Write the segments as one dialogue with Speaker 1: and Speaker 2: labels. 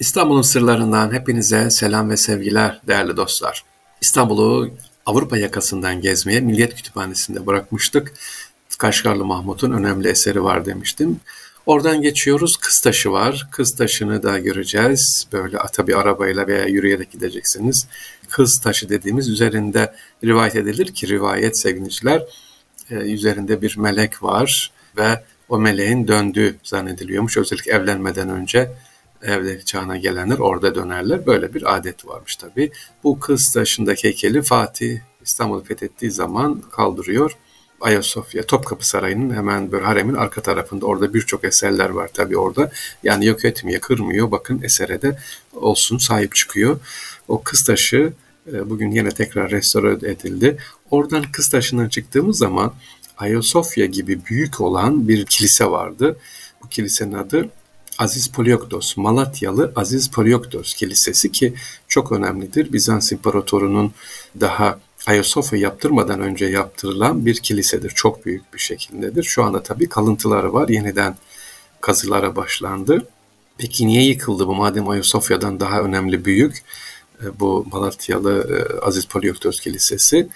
Speaker 1: İstanbul'un sırlarından hepinize selam ve sevgiler değerli dostlar. İstanbul'u Avrupa yakasından gezmeye Milliyet Kütüphanesi'nde bırakmıştık. Kaşgarlı Mahmut'un önemli eseri var demiştim. Oradan geçiyoruz. Kız taşı var. Kız taşını da göreceğiz. Böyle tabi arabayla veya yürüyerek gideceksiniz. Kız taşı dediğimiz üzerinde rivayet edilir ki rivayet sevgiliciler e, üzerinde bir melek var ve o meleğin döndüğü zannediliyormuş. Özellikle evlenmeden önce evlilik çağına gelenler orada dönerler. Böyle bir adet varmış tabi. Bu kız taşındaki heykeli Fatih İstanbul'u fethettiği zaman kaldırıyor. Ayasofya, Topkapı Sarayı'nın hemen böyle haremin arka tarafında orada birçok eserler var tabi orada. Yani yok etmiyor, kırmıyor. Bakın esere de olsun sahip çıkıyor. O kız taşı e, bugün yine tekrar restore edildi. Oradan kız taşından çıktığımız zaman Ayasofya gibi büyük olan bir kilise vardı. Bu kilisenin adı Aziz Polioktos, Malatyalı Aziz Polioktos Kilisesi ki çok önemlidir. Bizans İmparatoru'nun daha Ayasofya yaptırmadan önce yaptırılan bir kilisedir. Çok büyük bir şekildedir. Şu anda tabii kalıntıları var. Yeniden kazılara başlandı. Peki niye yıkıldı bu madem Ayasofya'dan daha önemli büyük e, bu Malatyalı e, Aziz Polioktos Kilisesi?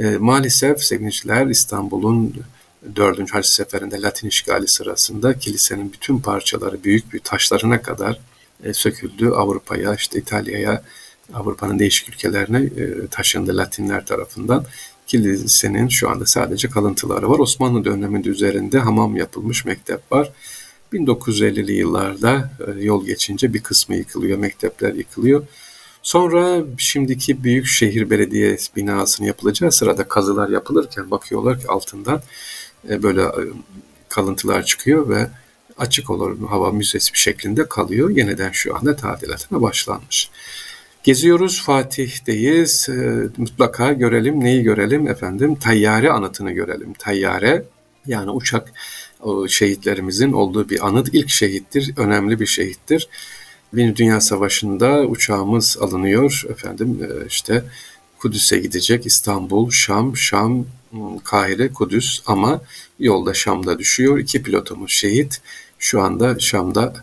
Speaker 1: E, maalesef sevgiliciler İstanbul'un 4. Haç Seferi'nde Latin işgali sırasında kilisenin bütün parçaları büyük bir taşlarına kadar e, söküldü. Avrupa'ya, işte İtalya'ya, Avrupa'nın değişik ülkelerine e, taşındı Latinler tarafından. Kilisenin şu anda sadece kalıntıları var. Osmanlı döneminde üzerinde hamam yapılmış mektep var. 1950'li yıllarda e, yol geçince bir kısmı yıkılıyor, mektepler yıkılıyor. Sonra şimdiki büyük şehir belediye binasının yapılacağı sırada kazılar yapılırken bakıyorlar ki altından e, böyle e, kalıntılar çıkıyor ve açık olur hava müzesi bir şeklinde kalıyor. Yeniden şu anda tadilatına başlanmış. Geziyoruz Fatih'teyiz. E, mutlaka görelim. Neyi görelim efendim? Tayyare anıtını görelim. Tayyare yani uçak şehitlerimizin olduğu bir anıt. ilk şehittir. Önemli bir şehittir. Birinci Dünya Savaşı'nda uçağımız alınıyor. Efendim işte Kudüs'e gidecek. İstanbul, Şam, Şam, Kahire, Kudüs ama yolda Şam'da düşüyor. İki pilotumuz şehit. Şu anda Şam'da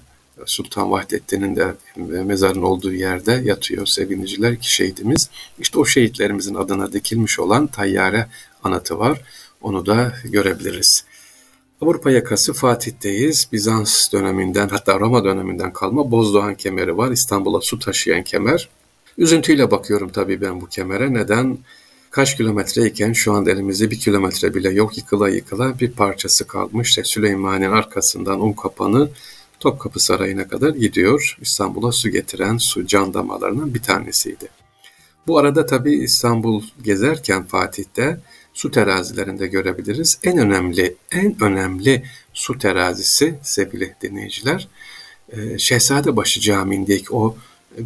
Speaker 1: Sultan Vahdettin'in de mezarın olduğu yerde yatıyor sevgiliciler iki şehidimiz. İşte o şehitlerimizin adına dikilmiş olan tayyare anıtı var. Onu da görebiliriz. Avrupa yakası Fatih'teyiz. Bizans döneminden hatta Roma döneminden kalma Bozdoğan kemeri var. İstanbul'a su taşıyan kemer. Üzüntüyle bakıyorum tabii ben bu kemere. Neden? Kaç kilometreyken şu anda elimizde bir kilometre bile yok yıkıla yıkıla bir parçası kalmış. İşte Süleymaniye'nin arkasından un kapanı Topkapı Sarayı'na kadar gidiyor. İstanbul'a su getiren su can damarlarından bir tanesiydi. Bu arada tabii İstanbul gezerken Fatih'te su terazilerinde görebiliriz. En önemli, en önemli su terazisi sevgili dinleyiciler, Şehzadebaşı Camii'ndeki o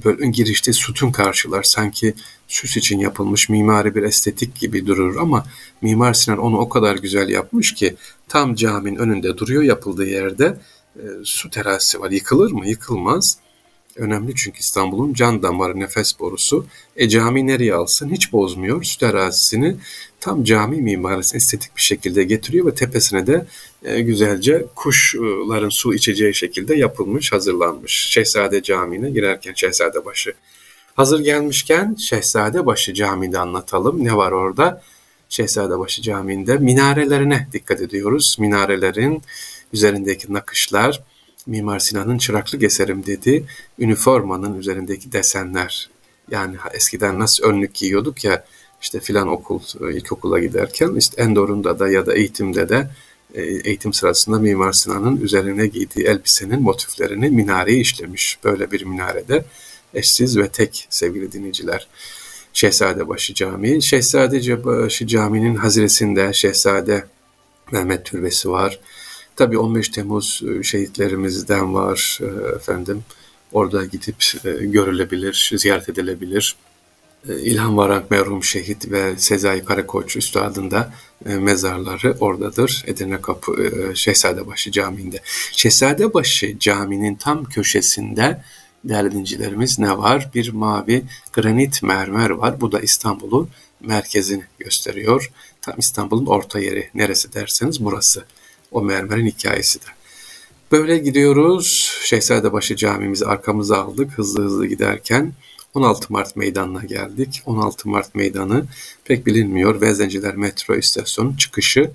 Speaker 1: böyle girişte sütun karşılar. Sanki süs için yapılmış mimari bir estetik gibi durur ama Mimar Sinan onu o kadar güzel yapmış ki tam caminin önünde duruyor yapıldığı yerde e, su terası var. Yıkılır mı? Yıkılmaz. Önemli çünkü İstanbul'un can damarı, nefes borusu. E cami nereye alsın? Hiç bozmuyor. Su terazisini tam cami mimarisi estetik bir şekilde getiriyor ve tepesine de e, güzelce kuşların su içeceği şekilde yapılmış, hazırlanmış. Şehzade Camii'ne girerken Şehzadebaşı. Hazır gelmişken Şehzadebaşı Camii'de anlatalım. Ne var orada? Şehzadebaşı Camii'nde minarelerine dikkat ediyoruz. Minarelerin üzerindeki nakışlar, Mimar Sinan'ın çıraklık eserim dedi. Üniformanın üzerindeki desenler. Yani eskiden nasıl önlük giyiyorduk ya işte filan okul, e, ilkokula giderken işte Endor'unda da ya da eğitimde de e, eğitim sırasında Mimar Sinan'ın üzerine giydiği elbisenin motiflerini minareye işlemiş. Böyle bir minarede eşsiz ve tek sevgili dinleyiciler. Şehzadebaşı Camii. Şehzadebaşı Camii'nin haziresinde Şehzade Mehmet Türbesi var. Tabii 15 Temmuz e, şehitlerimizden var efendim. Orada gidip görülebilir, ziyaret edilebilir. E, İlhan Varank merhum şehit ve Sezai Karakoç üstadında e, mezarları oradadır. Edirne Kapı e, Şehzadebaşı Camii'nde. Şehzadebaşı Camii'nin tam köşesinde değerli dincilerimiz ne var? Bir mavi granit mermer var. Bu da İstanbul'un merkezini gösteriyor. Tam İstanbul'un orta yeri neresi derseniz burası. O mermerin hikayesi de. Böyle gidiyoruz. Şehzadebaşı camimizi arkamıza aldık hızlı hızlı giderken. 16 Mart Meydanı'na geldik. 16 Mart Meydanı pek bilinmiyor. Vezneciler metro istasyonu çıkışı.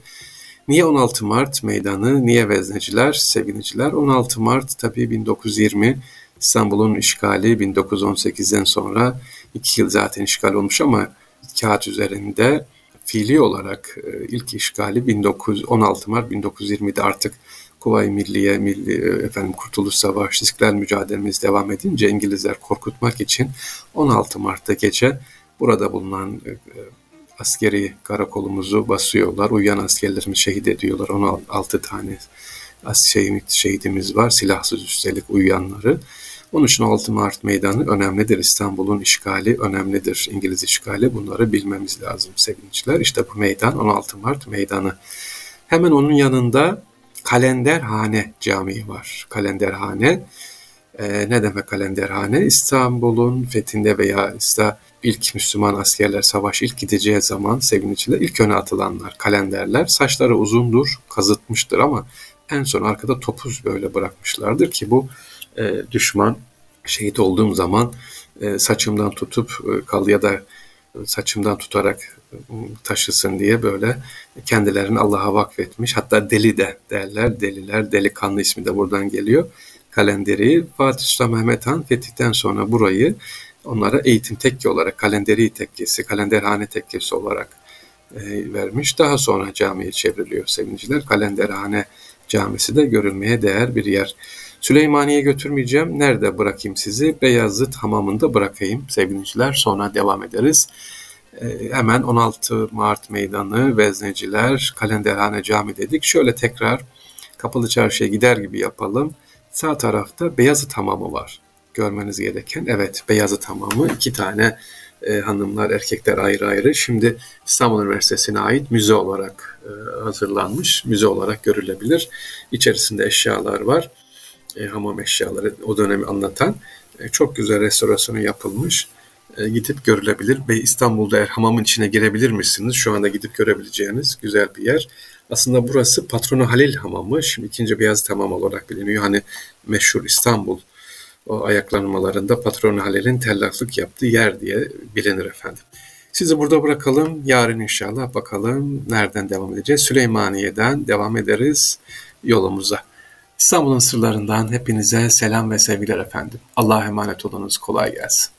Speaker 1: Niye 16 Mart Meydanı, niye Vezneciler, Seviniciler? 16 Mart tabii 1920 İstanbul'un işgali 1918'den sonra iki yıl zaten işgal olmuş ama kağıt üzerinde fiili olarak e, ilk işgali 1916 Mart 1920'de artık Kuvayi Milliye, Milli, e, efendim Kurtuluş Savaşı, İstiklal mücadelemiz devam edince İngilizler korkutmak için 16 Mart'ta gece burada bulunan e, askeri karakolumuzu basıyorlar. Uyuyan askerlerimizi şehit ediyorlar. 16 tane şehit, şehidimiz var. Silahsız üstelik uyuyanları. Onun için 6 Mart Meydanı önemlidir. İstanbul'un işgali önemlidir. İngiliz işgali bunları bilmemiz lazım sevinçler. İşte bu meydan 16 Mart Meydanı. Hemen onun yanında Kalenderhane Camii var. Kalenderhane e, ne demek kalenderhane? İstanbul'un fethinde veya işte ilk Müslüman askerler savaş ilk gideceği zaman sevinçle ilk öne atılanlar, kalenderler. Saçları uzundur, kazıtmıştır ama en son arkada topuz böyle bırakmışlardır ki bu e, düşman şehit olduğum zaman e, saçımdan tutup e, kal ya da saçımdan tutarak e, taşısın diye böyle kendilerini Allah'a vakfetmiş. Hatta deli de derler. Deliler, delikanlı ismi de buradan geliyor. Kalenderi Fatih Sultan Mehmet Han fetihten sonra burayı onlara eğitim tekke olarak kalenderi tekkesi, kalenderhane tekkesi olarak e, vermiş. Daha sonra camiye çevriliyor sevinciler. Kalenderhane camisi de görülmeye değer bir yer. Süleymaniye götürmeyeceğim. Nerede bırakayım sizi? Beyazıt hamamında bırakayım sevgiliciler. Sonra devam ederiz. Ee, hemen 16 Mart Meydanı, Vezneciler, Kalenderhane Cami dedik. Şöyle tekrar Kapalı Çarşı'ya gider gibi yapalım. Sağ tarafta Beyazıt Hamamı var. Görmeniz gereken. Evet Beyazıt Hamamı. iki tane e, hanımlar, erkekler ayrı ayrı. Şimdi İstanbul Üniversitesi'ne ait müze olarak e, hazırlanmış. Müze olarak görülebilir. İçerisinde eşyalar var e, hamam eşyaları o dönemi anlatan e, çok güzel restorasyonu yapılmış. E, gidip görülebilir ve İstanbul'da eğer hamamın içine girebilir misiniz? Şu anda gidip görebileceğiniz güzel bir yer. Aslında burası Patronu Halil Hamamı. Şimdi ikinci Beyazıt Hamam olarak biliniyor. Hani meşhur İstanbul o ayaklanmalarında Patronu Halil'in tellaklık yaptığı yer diye bilinir efendim. Sizi burada bırakalım. Yarın inşallah bakalım nereden devam edeceğiz. Süleymaniye'den devam ederiz yolumuza. İstanbul'un sırlarından hepinize selam ve sevgiler efendim. Allah'a emanet olunuz. Kolay gelsin.